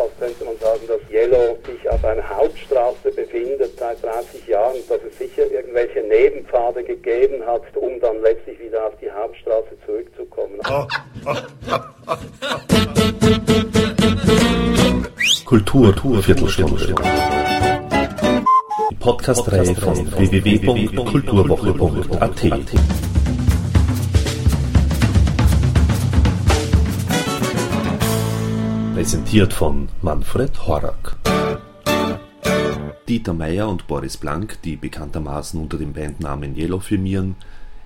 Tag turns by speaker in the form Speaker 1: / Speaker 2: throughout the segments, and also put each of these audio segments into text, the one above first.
Speaker 1: zusammenfasst, könnte man sagen, dass Yellow sich auf einer Hauptstraße befindet seit 30 Jahren, dass es sicher irgendwelche Nebenpfade gegeben hat, um dann letztlich wieder auf die Hauptstraße zurückzukommen.
Speaker 2: Kultur, Kultur Viertelstunde. Die Podcast-Reihe von www.kulturwoche.at. Präsentiert von Manfred Horak. Dieter Meier und Boris Blank, die bekanntermaßen unter dem Bandnamen Yellow firmieren,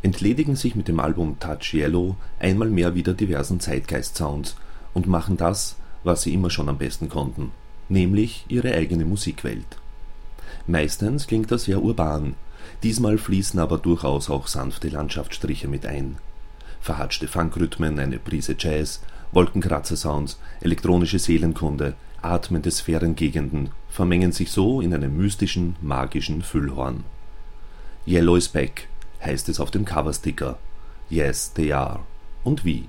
Speaker 2: entledigen sich mit dem Album Touch Yellow einmal mehr wieder diversen Zeitgeist-Sounds und machen das, was sie immer schon am besten konnten, nämlich ihre eigene Musikwelt. Meistens klingt das sehr urban, diesmal fließen aber durchaus auch sanfte Landschaftsstriche mit ein. Verhatschte Funkrhythmen, eine Prise Jazz, Wolkenkratzer-Sounds, elektronische Seelenkunde, atmende Sphärengegenden vermengen sich so in einem mystischen, magischen Füllhorn. Yellow is back heißt es auf dem Coversticker. Yes, they are. Und wie?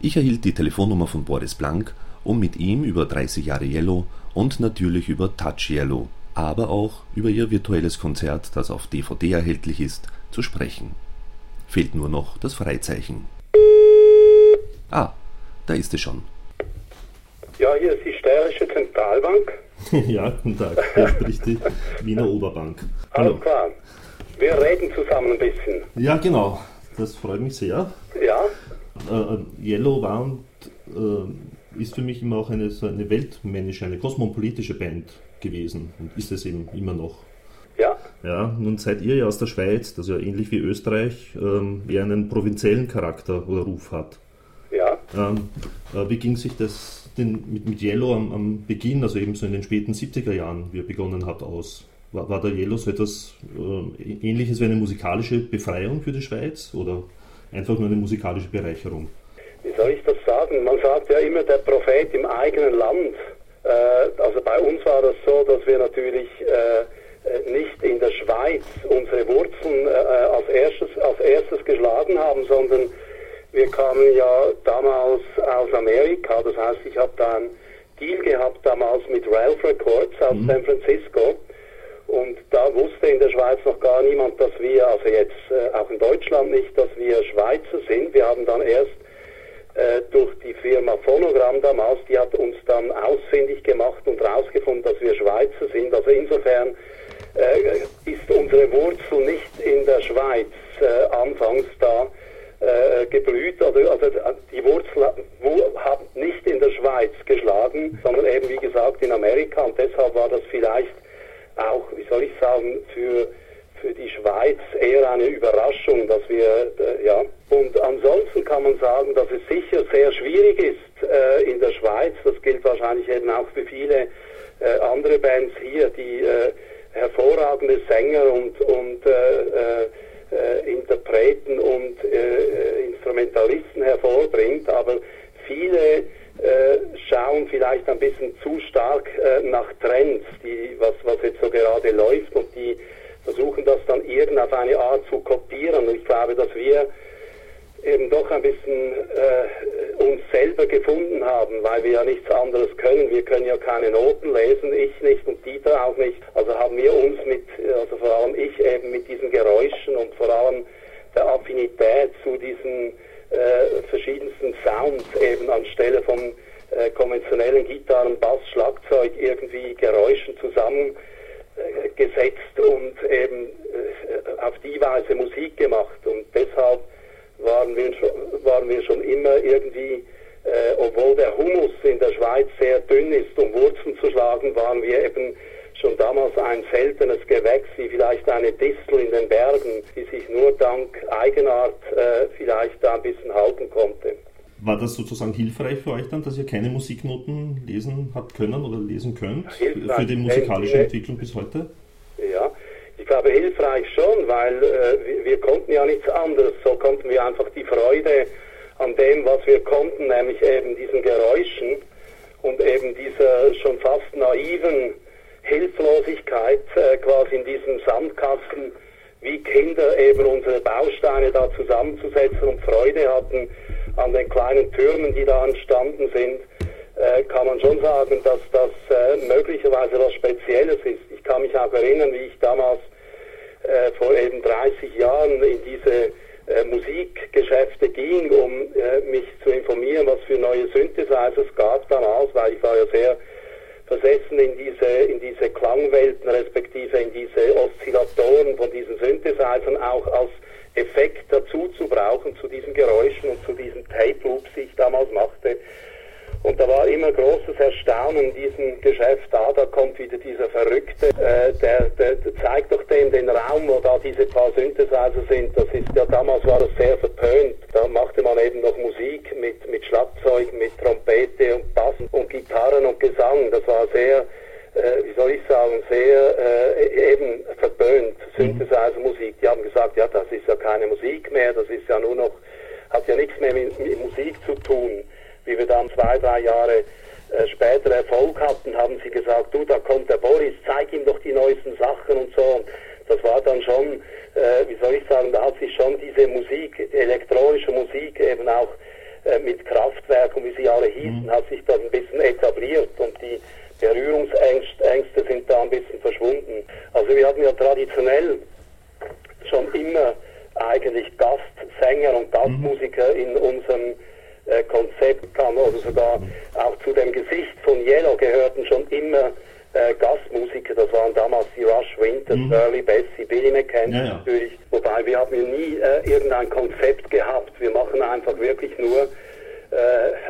Speaker 2: Ich erhielt die Telefonnummer von Boris Blank, um mit ihm über 30 Jahre Yellow und natürlich über Touch Yellow, aber auch über ihr virtuelles Konzert, das auf DVD erhältlich ist, zu sprechen. Fehlt nur noch das Freizeichen. Ah, da ist es schon.
Speaker 1: Ja, hier ist die Steirische Zentralbank.
Speaker 2: ja, guten Tag. Hier spricht die Wiener Oberbank.
Speaker 1: Hallo. Alles klar. Wir reden zusammen ein bisschen.
Speaker 2: Ja, genau. Das freut mich sehr.
Speaker 1: Ja.
Speaker 2: Äh, äh Yellow war und äh, ist für mich immer auch eine, so eine weltmännische, eine kosmopolitische Band gewesen und ist es eben immer noch.
Speaker 1: Ja.
Speaker 2: Ja, nun seid ihr ja aus der Schweiz, das ja ähnlich wie Österreich ähm, eher einen provinziellen Charakter oder Ruf hat. Ähm, äh, wie ging sich das denn mit, mit Yellow am, am, Beginn, also eben so in den späten 70er Jahren, wie ihr begonnen habt, aus? War, war der Yellow so etwas äh, ähnliches wie eine musikalische Befreiung für die Schweiz oder einfach nur eine musikalische Bereicherung?
Speaker 1: Wie soll ich das sagen? Man sagt ja immer der Prophet im eigenen Land. Äh, also bei uns war das so, dass wir natürlich äh, äh nicht in der Schweiz unsere Wurzeln äh, als, erstes, als erstes geschlagen haben, sondern wir kamen ja damals aus Amerika, das heißt, ich habe da einen Deal gehabt damals mit Ralph Records aus mhm. San Francisco. Und da wusste in der Schweiz noch gar niemand, dass wir, also jetzt äh, auch in Deutschland nicht, dass wir Schweizer sind. Wir haben dann erst äh, durch die Firma Phonogramm damals, die hat uns dann ausfindig gemacht und rausgefunden, dass wir Schweizer sind. Also insofern äh, ist unsere Wurzel nicht in der Schweiz äh, anfangs da äh, geblüht. Also, also die Wurzel hat nicht in der Schweiz geschlagen, sondern eben wie gesagt in Amerika. Und deshalb war das vielleicht auch, wie soll ich sagen, für für die Schweiz eher eine Überraschung, dass wir, äh, ja. Und ansonsten kann man sagen, dass es sicher sehr schwierig ist äh, in der Schweiz. Das gilt wahrscheinlich eben auch für viele äh, andere Bands hier, die äh, hervorragende Sänger und, und äh, Interpreten und äh, Instrumentalisten hervorbringt, aber viele äh, schauen vielleicht ein bisschen zu stark äh, nach Trends, die, was, was jetzt so gerade läuft und die versuchen das dann irgend auf eine Art zu kopieren. Und ich glaube, dass wir eben doch ein bisschen äh, uns selber gefunden haben, weil wir ja nichts anderes können. Wir können ja keine Noten lesen, ich nicht und Dieter auch nicht. Also haben wir uns mit, also vor allem ich eben mit diesen Geräuschen und vor allem der Affinität zu diesen äh, verschiedensten Sounds eben anstelle von äh, konventionellen Gitarren, Bass, Schlagzeug irgendwie Geräuschen zusammengesetzt und eben äh, auf die Weise Musik gemacht und deshalb waren wir schon, waren wir schon immer irgendwie, äh, obwohl der Humus in der Schweiz sehr dünn ist, um Wurzeln zu schlagen, waren wir eben schon damals ein seltenes Gewächs, wie vielleicht eine Distel in den Bergen, die sich nur dank Eigenart äh, vielleicht da ein bisschen halten konnte.
Speaker 2: War das sozusagen hilfreich für euch dann, dass ihr keine Musiknoten lesen habt können oder lesen hilfreich. für die musikalische Entwicklung bis heute?
Speaker 1: Ja, ich glaube hilfreich schon, weil äh, wir, wir, konnten ja nichts anderes. So konnten wir einfach die Freude an dem, was wir konnten, nämlich eben diesen Geräuschen und eben dieser schon fast naiven Hilflosigkeit äh, quasi in diesem Sandkasten, wie Kinder eben unsere Bausteine da zusammenzusetzen und Freude hatten an den kleinen Türmen, die da entstanden sind. äh, kann man schon sagen, dass das äh, möglicherweise was Spezielles ist. Ich kann mich auch erinnern, wie ich damals äh, vor eben 30 Jahren in diese äh, Musikgeschäfte ging, um äh, mich zu informieren, was für neue Synthesizers es gab damals, weil ich war ja sehr versessen in diese, in diese Klangwelten, respektive in diese Oszillatoren von diesen Synthesizern auch als Effekt dazu zu brauchen, zu diesen Geräuschen und zu diesen Tape Loops, die ich damals machte. Und da war immer großes Erstaunen in diesem Geschäft, da, da kommt wieder dieser Verrückte, äh, der, der, der, zeigt doch dem den Raum, wo da diese paar Synthesizer sind. Das ist ja damals war das sehr verpönt. Da machte man eben noch Musik mit, mit Schlagzeug, mit Trompete und Bass und Gitarren und Gesang. Das war sehr, wie soll ich sagen, sehr äh, eben verpönt. Mhm. Synthesizer-Musik. Die haben gesagt, ja, das ist ja keine Musik mehr, das ist ja nur noch, hat ja nichts mehr mit, mit Musik zu tun wie wir dann zwei, drei Jahre äh, später Erfolg hatten, haben sie gesagt, du, da kommt der Boris, zeig ihm doch die neuesten Sachen und so. Und das war dann schon, äh, wie soll ich sagen, da hat sich schon diese Musik, elektronische Musik eben auch äh, mit Kraftwerk und wie sie alle hießen, mhm. hat sich das ein bisschen etabliert und die Berührungsängste sind da ein bisschen verschwunden. Also wir hatten ja traditionell schon immer eigentlich Gastsänger und Gastmusiker in unserem äh, Konzept kam oder sogar auch zu dem Gesicht von Yellow gehörten schon immer äh, Gastmusiker, das waren damals die Rush Winters, mhm. Early Bessie, Billy McKenzie ja, ja. natürlich. Wobei wir haben nie äh, irgendein Konzept gehabt. Wir machen einfach wirklich nur,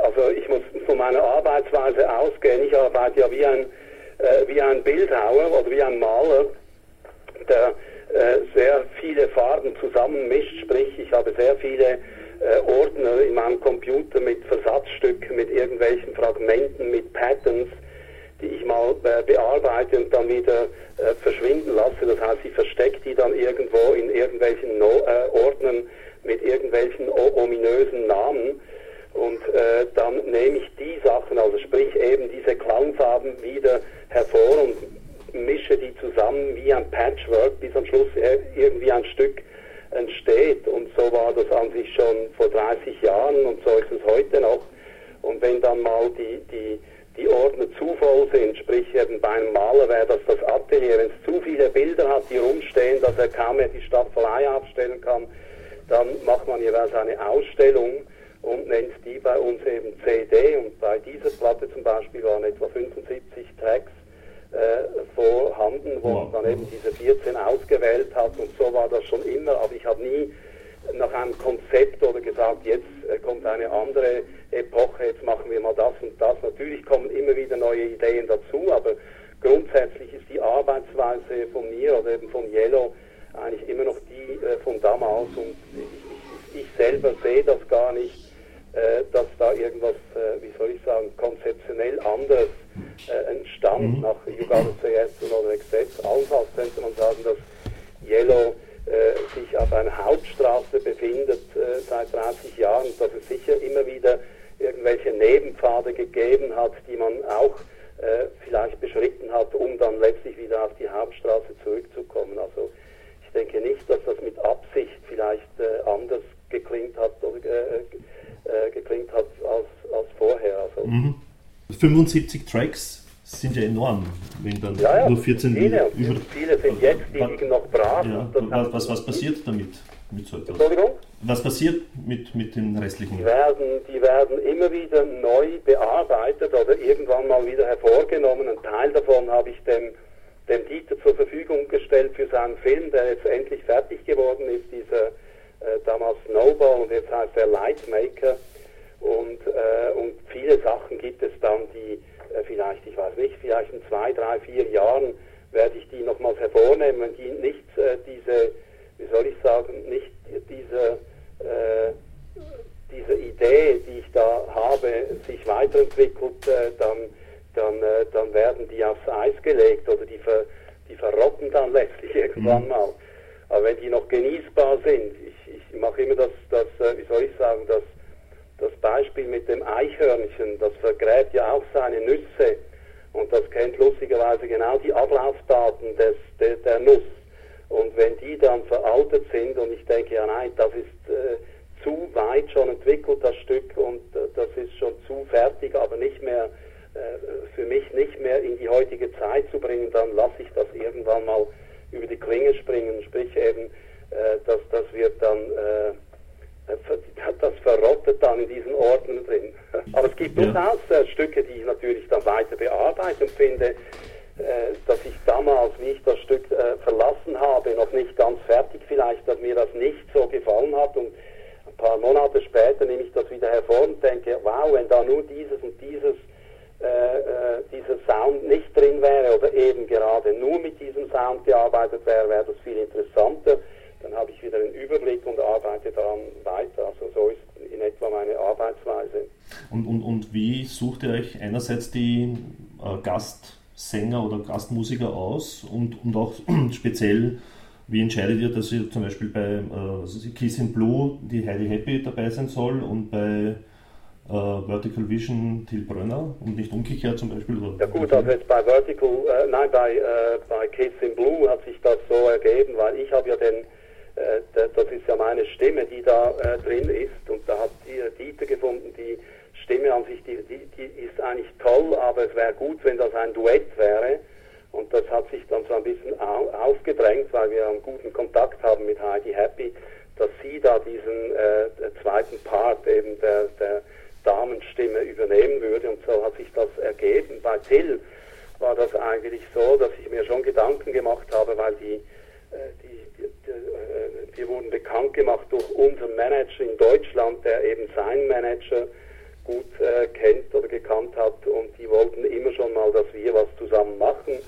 Speaker 1: also ich muss von meiner Arbeitsweise ausgehen. Ich arbeite ja wie ein, äh, wie ein Bildhauer oder wie ein Maler, der äh, sehr viele Farben zusammenmischt, sprich ich habe sehr viele äh, Ordner in meinem Computer mit Versatzstücken, mit irgendwelchen Fragmenten, mit Patterns, die ich mal äh, bearbeite und dann wieder äh, verschwinden lasse. Das heißt, ich verstecke die dann irgendwo in irgendwelchen no äh, Ordnern mit irgendwelchen ominösen Namen. Und äh, dann nehme ich die Sachen, also sprich eben diese Klangfarben wieder hervor und mische die zusammen wie ein Patchwork, bis am Schluss äh, irgendwie ein Stück entsteht. Und so war das an sich schon vor 30 Jahren und so ist es heute noch. Und wenn dann mal die, die, die Ordner zu voll sind, sprich eben bei einem Maler wäre das das Atelier, wenn es zu viele Bilder hat, die rumstehen, dass er kaum mehr die Staffelei abstellen kann, dann macht man jeweils eine Ausstellung und nennt die bei uns eben CD. Und bei dieser Platte zum Beispiel waren etwa 75 Tracks äh, vorhanden, wo man dann eben diese 14 ausgewählt hat und so war das schon immer, aber ich habe nie nach einem Konzept oder gesagt, jetzt äh, kommt eine andere Epoche, jetzt machen wir mal das und das. Natürlich kommen immer wieder neue Ideen dazu, aber grundsätzlich ist die Arbeitsweise von mir oder eben von Yellow eigentlich immer noch die äh, von damals und ich, ich, ich selber sehe das gar nicht, dass da irgendwas, äh, wie soll ich sagen, konzeptionell anderes äh, entstand mhm. nach Uganda CS oder Exzess. Allenfalls könnte man sagen, dass Yellow äh, sich auf einer Hauptstraße befindet äh, seit 30 Jahren, dass es sicher immer wieder irgendwelche Nebenpfade gegeben hat, die man auch äh, vielleicht beschritten hat, um dann letztlich wieder auf die Hauptstraße zurückzukommen. Also ich denke nicht, dass das mit Absicht vielleicht äh, anders geklingt hat oder äh, geklingt hat als, als vorher. Also,
Speaker 2: mhm. 75 Tracks sind ja enorm, wenn dann
Speaker 1: ja, ja,
Speaker 2: nur 14
Speaker 1: viele, über, viele sind jetzt, die liegen noch brav.
Speaker 2: Ja, was, was, was, passiert damit? Mit so etwas?
Speaker 1: Entschuldigung?
Speaker 2: Was passiert mit, mit den restlichen?
Speaker 1: Die werden, die werden immer wieder neu bearbeitet oder irgendwann mal wieder hervorgenommen. Ein Teil davon habe ich dem, dem Dieter zur Verfügung gestellt für seinen Film, der jetzt endlich fertig geworden ist, dieser äh, damals Snowball und jetzt heißt er Lightmaker. Und, äh, und viele Sachen gibt es dann, die äh, vielleicht, ich weiß nicht, vielleicht in zwei, drei, vier Jahren werde ich die nochmals hervornehmen, wenn die nicht äh, diese, wie soll ich sagen, nicht diese, äh, diese Idee, die ich da habe, sich weiterentwickelt, dann, dann, dann werden die aufs Eis gelegt oder die, ver, die verrotten dann letztlich irgendwann mhm. mal. Aber wenn die noch genießbar sind, ich, ich mache immer das, das, wie soll ich sagen, das das Beispiel mit dem Eichhörnchen, das vergräbt ja auch seine Nüsse und das kennt lustigerweise genau die Ablaufdaten des, der, der Nuss. Und wenn die dann veraltet sind und ich denke, ja nein, das ist äh, zu weit schon entwickelt, das Stück, und äh, das ist schon zu fertig, aber nicht mehr äh, für mich nicht mehr in die heutige Zeit zu bringen, dann lasse ich das irgendwann mal über die Klinge springen, sprich eben, äh, dass das wird dann äh, das verrottet dann in diesen Ordnern drin. Aber es gibt durchaus ja. Stücke, die ich natürlich dann weiter bearbeite und finde, äh, dass ich damals, wie ich das Stück äh, verlassen habe, noch nicht ganz fertig vielleicht, dass mir das nicht so gefallen hat und ein paar Monate später nehme ich das wieder hervor und denke, wow, wenn da nur dieses und dieses äh, äh, Sound nicht drin wäre oder eben gerade nur mit diesem Sound gearbeitet wäre, wäre das viel interessanter. Dann habe ich wieder einen Überblick und arbeite daran weiter. Also so ist in etwa meine Arbeitsweise.
Speaker 2: Und, und, und wie sucht ihr euch einerseits die äh, Gast Sänger oder Gastmusiker aus und, und auch speziell, wie entscheidet ihr, dass ihr zum Beispiel bei äh, Kiss in Blue die Heidi Happy dabei sein soll und bei äh, Vertical Vision Till Brönner und nicht umgekehrt zum Beispiel?
Speaker 1: Oder ja gut, also jetzt bei Vertical, äh, nein, bei, äh, bei Kiss in Blue hat sich das so ergeben, weil ich habe ja den, äh, das ist ja meine Stimme, die da äh, drin ist und da hat die Dieter gefunden, die Stimme an sich, die, die, die ist eigentlich toll, aber es wäre gut, wenn das ein Duett wäre. Und das hat sich dann so ein bisschen aufgedrängt, weil wir einen guten Kontakt haben mit Heidi Happy, dass sie da diesen äh, zweiten Part eben der, der Damenstimme übernehmen würde. Und so hat sich das ergeben. Bei Till war das eigentlich so, dass ich mir schon Gedanken gemacht habe, weil die, äh, die, die, die äh, wir wurden bekannt gemacht durch unseren Manager in Deutschland, der eben sein Manager gut äh, kennt oder gekannt hat und die wollten immer schon mal, dass wir was zusammen machen.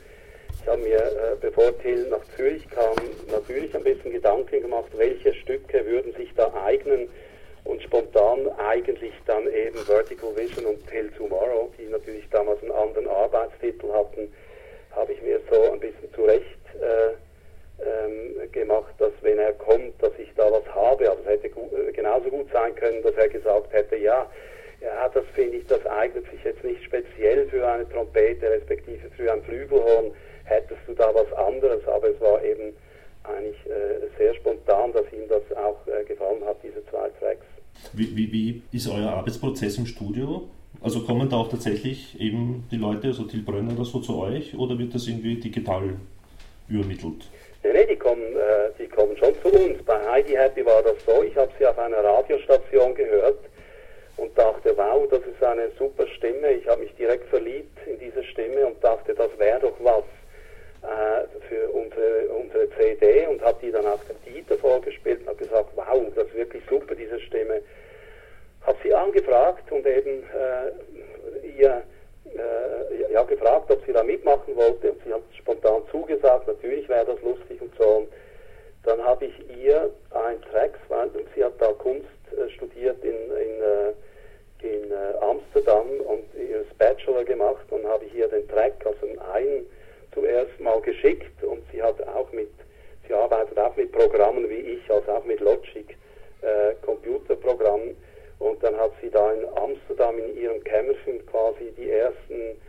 Speaker 1: Ich habe mir, äh, bevor Till nach Zürich kam, natürlich ein bisschen Gedanken gemacht, welche Stücke würden sich da eignen und spontan eigentlich dann eben Vertical Vision und Till Tomorrow, die natürlich damals einen anderen Arbeitstitel hatten, habe ich mir so ein bisschen zurecht äh, ähm, gemacht, dass wenn er kommt, dass ich da was habe. Aber es hätte gut, äh, genauso gut sein können, dass er gesagt hätte, ja, ja, das finde ich, das eignet sich jetzt nicht speziell für eine Trompete, respektive für ein Flügelhorn. Hättest du da was anderes, aber es war eben eigentlich äh, sehr spontan, dass ihm das auch äh, gefallen hat, diese zwei Tracks.
Speaker 2: Wie, wie, wie, ist euer Arbeitsprozess im Studio? Also kommen da auch tatsächlich eben die Leute, also Till Brönner oder so, zu euch oder wird das irgendwie digital übermittelt?
Speaker 1: Nee, nee, die kommen, äh, die kommen schon zu uns. Bei Heidi Happy war das so, ich habe sie auf einer Radiostation gehört und dachte, wow, das ist eine super Stimme. Ich habe mich direkt verliebt in diese Stimme und dachte, das wäre doch was äh, für unsere, unsere CD und habe die dann auch dem Dieter vorgespielt und habe gesagt, wow, das ist wirklich super, diese Stimme. Habe sie angefragt und eben äh, ihr äh, ja, gefragt, ob sie da mitmachen wollte und sie hat spontan zugesagt, natürlich wäre das lustig und so. Und dann habe ich ihr ein Track, weil sie hat da Kunst äh, studiert in, in äh, in äh, Amsterdam und ihres Bachelor gemacht und habe hier den Track, also einen zuerst mal geschickt und sie hat auch mit, sie arbeitet auch mit Programmen wie ich, also auch mit Logic, äh, Computerprogrammen und dann hat sie da in Amsterdam in ihrem Kämmerchen quasi die ersten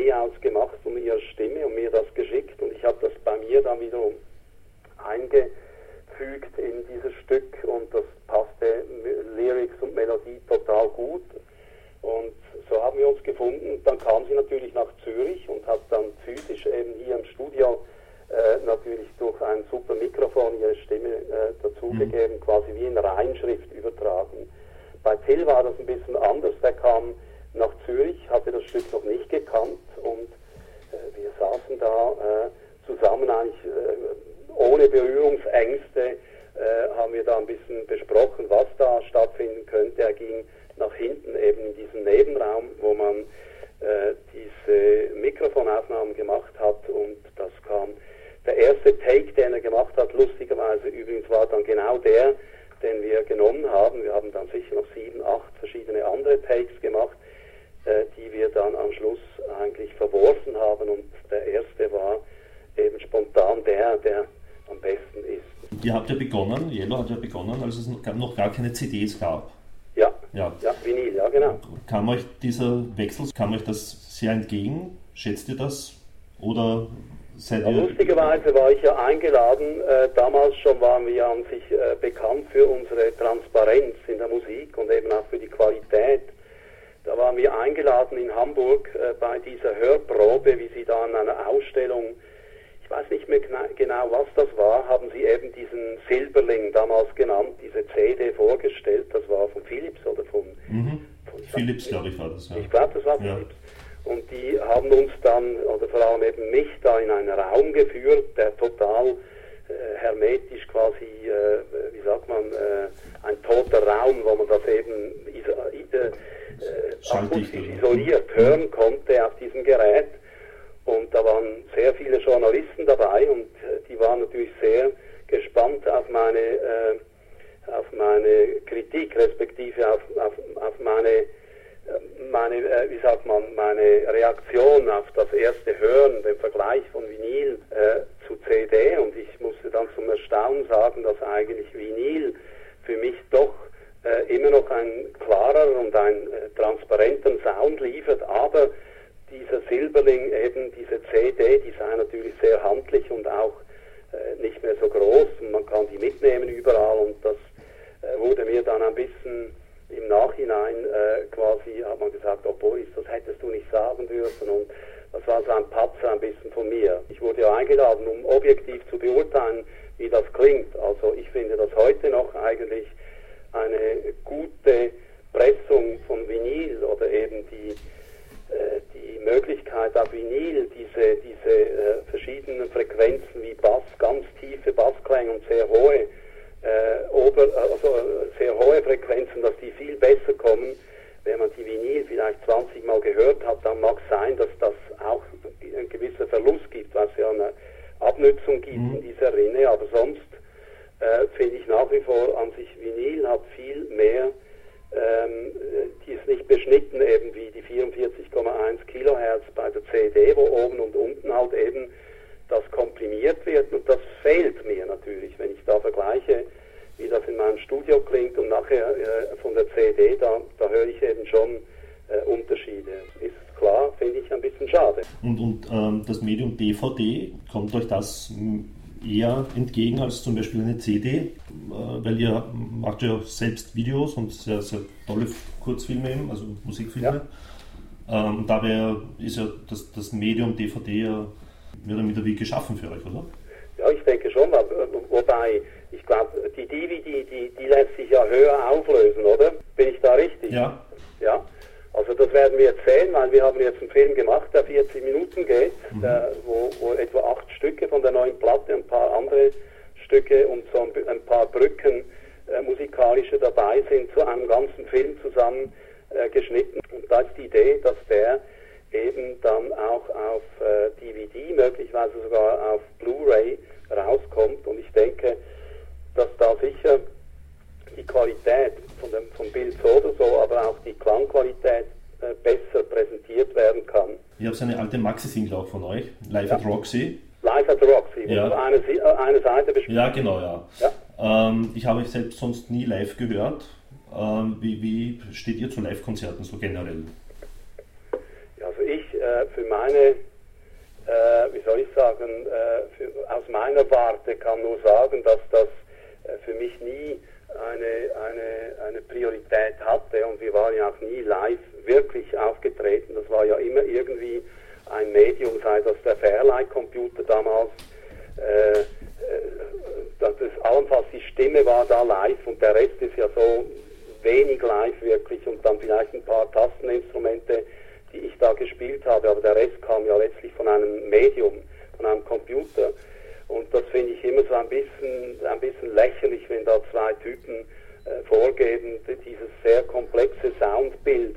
Speaker 1: Layouts gemacht von ihrer Stimme und mir das geschickt und ich habe das bei mir dann wiederum eingefügt in dieses Stück und das passte Lyrics und Melodie total gut. Und so haben wir uns gefunden. Dann kam sie natürlich nach Zürich und hat dann physisch eben hier im Studio äh, natürlich durch ein super Mikrofon ihre Stimme äh, dazugegeben, mhm. quasi wie in Reinschrift übertragen. Bei Till war das ein bisschen anders. Der kam nach Zürich, hatte das Stück noch nicht gekannt und äh, wir saßen da äh, zusammen eigentlich äh, ohne Berührungsängste äh, haben wir da ein bisschen besprochen, was da stattfinden könnte. Er ging nach hinten eben in diesen Nebenraum, wo man äh, diese Mikrofonaufnahmen gemacht hat und das kam. Der erste Take, den er gemacht hat, lustigerweise übrigens war dann genau der, den wir genommen haben. Wir haben dann sicher noch sieben, acht verschiedene andere Takes gemacht, äh, die wir dann am Schluss eigentlich verworfen haben und der erste war eben spontan der, der am besten ist.
Speaker 2: Ihr habt ja begonnen, Yellow hat ja begonnen, als es noch gar keine CDs gab.
Speaker 1: Ja, ja, ja Vinyl, ja genau.
Speaker 2: Kam euch dieser Wechsel, kam euch das sehr entgegen? Schätzt ihr das Oder
Speaker 1: seid ihr... Lustigerweise war ich ja eingeladen. Äh, damals schon waren wir an sich äh, bekannt für unsere Transparenz in der Musik und eben auch für die Qualität. Da waren wir eingeladen in Hamburg äh, bei dieser Hörprobe, wie sie da an einer Ausstellung ich weiß nicht mehr genau, was das war, haben sie eben diesen Silberling damals genannt, diese CD vorgestellt. Das war von Philips oder von.
Speaker 2: Mhm. von Philips, glaube ich, war das.
Speaker 1: Ja. Ich glaube, das war ja. Philips. Und die haben uns dann, oder vor allem eben mich, da in einen Raum geführt, der total äh, hermetisch quasi, äh, wie sagt man, äh, ein toter Raum, wo man das eben iso äh, akustisch isoliert hören konnte auf diesem Gerät. Und da waren sehr viele Journalisten dabei und äh, die waren natürlich sehr gespannt auf meine, äh, auf meine Kritik, respektive auf, auf, auf meine, äh, meine äh, wie sagt man, meine Reaktion auf das erste Hören, den Vergleich von Vinyl äh, zu CD. Und ich musste dann zum Erstaunen sagen, dass eigentlich Vinyl für mich doch äh, immer noch einen klareren und einen transparenten Sound liefert, aber dieser Silberling, eben diese CD, die sei natürlich sehr handlich und auch äh, nicht mehr so groß und man kann die mitnehmen überall und das äh, wurde mir dann ein bisschen im Nachhinein äh, quasi, hat man gesagt, oh Boris, das hättest du nicht sagen dürfen und das war so ein Patzer ein bisschen von mir. Ich wurde ja eingeladen, um objektiv zu beurteilen, wie das klingt. Also ich finde das heute noch eigentlich eine gute Pressung von Vinyl oder eben die die Möglichkeit auf Vinyl diese, diese äh, verschiedenen Frequenzen wie Bass, ganz tiefe Bassklänge und sehr hohe äh, Ober, also sehr hohe Frequenzen, dass die viel besser kommen. Wenn man die Vinyl vielleicht 20 Mal gehört hat, dann mag es sein, dass das auch ein gewisser Verlust gibt, weil es ja eine Abnutzung gibt mhm. in dieser Rinne, aber sonst äh, finde ich nach wie vor an sich Vinyl hat viel mehr ähm, die ist nicht beschnitten eben wie die 44,1 Kilohertz bei der CD, wo oben und unten halt eben das komprimiert wird und das fehlt mir natürlich, wenn ich da vergleiche, wie das in meinem Studio klingt und nachher äh, von der CD, da, da höre ich eben schon äh, Unterschiede. Ist klar, finde ich ein bisschen schade.
Speaker 2: Und, und ähm, das Medium DVD, kommt euch das eher entgegen als zum Beispiel eine CD, äh, weil ihr macht ja selbst Videos und sehr, sehr tolle Kurzfilme eben, also Musikfilme. Ja. Ähm, dabei ist ja das, das Medium DVD ja mehr oder minder wie geschaffen für euch, oder?
Speaker 1: Ja, ich denke schon, wobei ich glaube, die DVD, die, die lässt sich ja höher auflösen, oder? Bin ich da richtig?
Speaker 2: Ja.
Speaker 1: Ja. Also das werden wir jetzt sehen, weil wir haben jetzt einen Film gemacht, der 40 Minuten geht, mhm. der, wo, wo, etwa acht Stücke von der neuen Platte und ein paar andere Stücke und so ein, ein paar Brücken äh, musikalische dabei sind, zu einem ganzen Film zusammen äh, geschnitten. Und da ist die Idee, dass der eben dann auch auf äh, DVD, möglicherweise sogar auf Blu-ray rauskommt. Und ich denke, dass da sicher die Qualität von dem, vom Bild so oder so, aber auch die Klangqualität äh, besser präsentiert werden kann.
Speaker 2: Alte Maxi-Single auch von euch, Live ja. at Roxy.
Speaker 1: Live at Roxy, wo ja. du eine, äh, eine Seite
Speaker 2: bespielst. Ja, genau, ja. ja. Ähm, ich habe euch selbst sonst nie live gehört. Ähm, wie, wie, steht ihr zu Live-Konzerten so generell?
Speaker 1: Ja, also ich äh, für meine, äh, wie soll ich sagen, äh, für, aus meiner Warte kann nur sagen, dass das äh, für mich nie eine, eine, eine Priorität hatte und wir waren ja auch nie live wirklich aufgetreten. Das war ja immer irgendwie ein Medium, sei das der Fairlight-Computer damals. Äh, äh, das allenfalls die Stimme war da live und der Rest ist ja so wenig live wirklich und dann vielleicht ein paar Tasteninstrumente, die ich da gespielt habe, aber der Rest kam ja letztlich von einem Medium, von einem Computer. Und das finde ich immer so ein bisschen, ein bisschen lächerlich, wenn da zwei Typen äh, vorgeben, dieses sehr komplexe Soundbild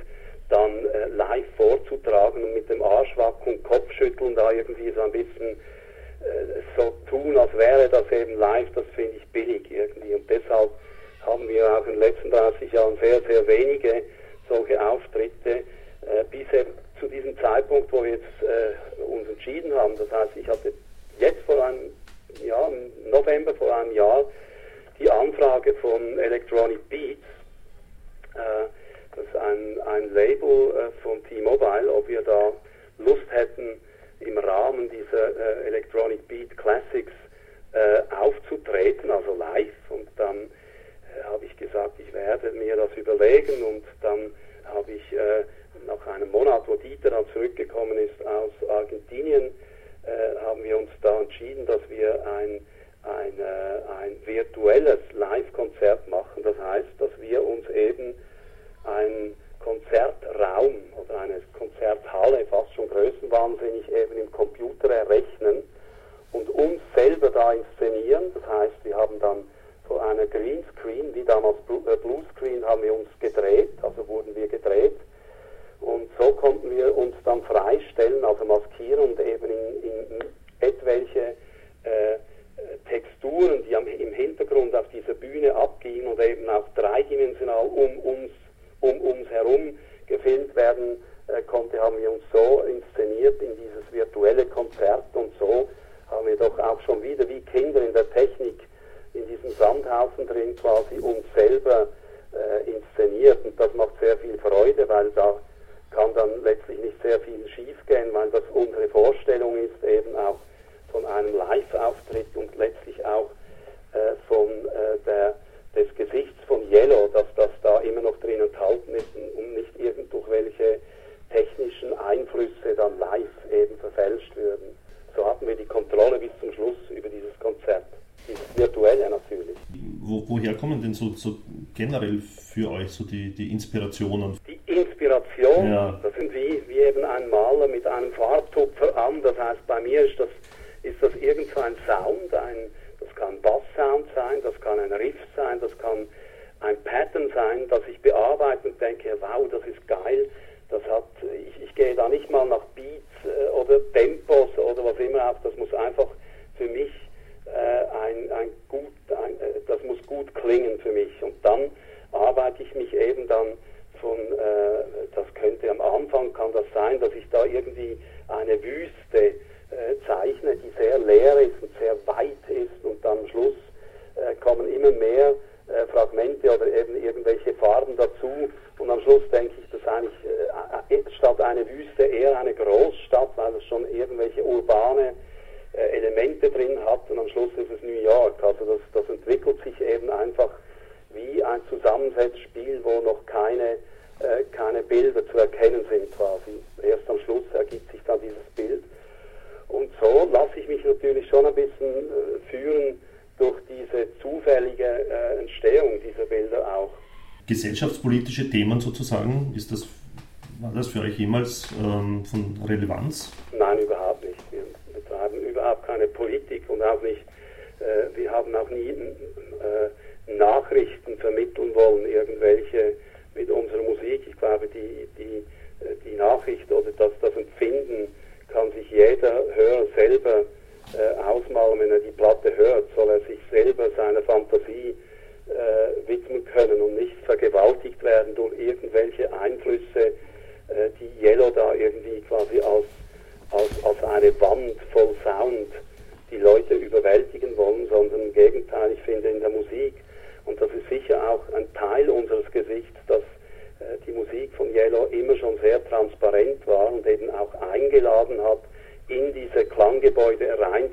Speaker 1: dann äh, live vorzutragen und mit dem Arschwacken, Kopfschütteln da irgendwie so ein bisschen äh, so tun, als wäre das eben live, das finde ich billig irgendwie. Und deshalb haben wir auch in den letzten 30 Jahren sehr, sehr wenige solche Auftritte, äh, bis zu diesem Zeitpunkt, wo wir jetzt äh, uns entschieden haben. Das heißt, ich hatte jetzt vor einem ja, im November vor einem Jahr die Anfrage von Electronic Beats, äh, das ist ein, ein Label äh, von T-Mobile, ob wir da Lust hätten, im Rahmen dieser äh, Electronic Beat Classics äh, aufzutreten, also live. Und dann habe ich gesagt, ich werde mir das überlegen und dann habe ich nach einem Monat, wo Dieter dann zurückgekommen ist aus Argentinien, haben wir uns da entschieden, dass wir ein, ein, ein virtuelles Live-Konzert machen. Das heißt, dass wir uns eben ein Konzertraum oder eine Konzerthalle, fast schon größenwahnsinnig, eben im Computer errechnen und uns selber da inszenieren. Das heißt, wir haben dann vor einer Greenscreen, wie damals äh, Bluescreen, haben wir uns gedreht, also wurden wir gedreht. Und so konnten wir uns dann freistellen, also maskieren und eben in, in etwelche äh, Texturen, die am, im Hintergrund auf dieser Bühne abgingen und eben auch dreidimensional um uns um uns herum gefilmt werden äh, konnte, haben wir uns so inszeniert in dieses virtuelle Konzert und so haben wir doch auch schon wieder wie Kinder in der Technik in diesem Sandhaufen drin quasi uns selber äh, inszeniert und das macht sehr viel Freude, weil da kann dann letztlich nicht sehr viel schiefgehen, weil das unsere Vorstellung ist eben auch von einem Live-Auftritt und letztlich auch äh, von äh, der des Gesichts von Yellow, dass das da immer noch drin enthalten ist und nicht irgendwelche technischen Einflüsse dann live eben verfälscht würden. So hatten wir die Kontrolle bis zum Schluss über dieses Konzert. Dieses virtuelle natürlich.
Speaker 2: Wo, woher kommen denn so, so, generell für euch so die, die Inspirationen?
Speaker 1: Die Inspiration, ja. das sind wie, wie eben ein Maler mit einem Farbtupfer an. Das heißt, bei mir ist das, ist das irgend so ein Sound, ein, das kann Basssound sein, das kann ein Riff sein, das kann ein Pattern sein, das ich bearbeite und denke, wow, das ist geil. Das hat, ich, ich gehe da nicht mal nach Beats äh, oder Tempos oder was immer auf, das muss einfach für mich äh, ein, ein gut, ein, äh, das muss gut klingen für mich. Und dann arbeite ich mich eben dann von, äh, das könnte am Anfang, kann das sein, dass ich da irgendwie eine Wüste äh, zeichne, die sehr leer ist und sehr weit ist und dann am Schluss äh, kommen immer mehr äh, Fragmente oder eben irgendwelche Farben dazu und am Schluss denke ich, dass eigentlich äh, äh, statt eine Wüste eher eine Großstadt, weil es schon irgendwelche urbane äh, Elemente drin hat und am Schluss ist es New York. Also das, das entwickelt sich eben einfach wie ein Zusammensetzspiel, wo noch keine keine Bilder zu erkennen sind quasi. Erst am Schluss ergibt sich dann dieses Bild. Und so lasse ich mich natürlich schon ein bisschen äh, führen durch diese zufällige äh, Entstehung dieser Bilder auch.
Speaker 2: Gesellschaftspolitische Themen sozusagen, ist das, war das für euch jemals ähm, von Relevanz?
Speaker 1: Nein, überhaupt nicht. Wir betreiben überhaupt keine Politik und auch nicht, äh, wir haben auch nie äh, Nachrichten vermitteln wollen, irgendwelche mit unserer Musik. Ich glaube, die, die, äh, die Nachricht oder das, das Empfinden, kann sich jeder Hörer selber äh, ausmalen, wenn er die Platte hört, soll er sich selber seiner Fantasie äh, widmen können und nicht vergewaltigt werden durch irgendwelche Einflüsse, äh, die Yellow da irgendwie quasi als, als, als eine Wand voll Sound die Leute überwältigen wollen, sondern im Gegenteil, ich finde in der Musik, und das ist sicher auch ein Teil unseres Gesichts, dass äh, die Musik von Yellow immer schon sehr transparent war und eben auch eingeladen hat, in diese Klanggebäude reinzukommen,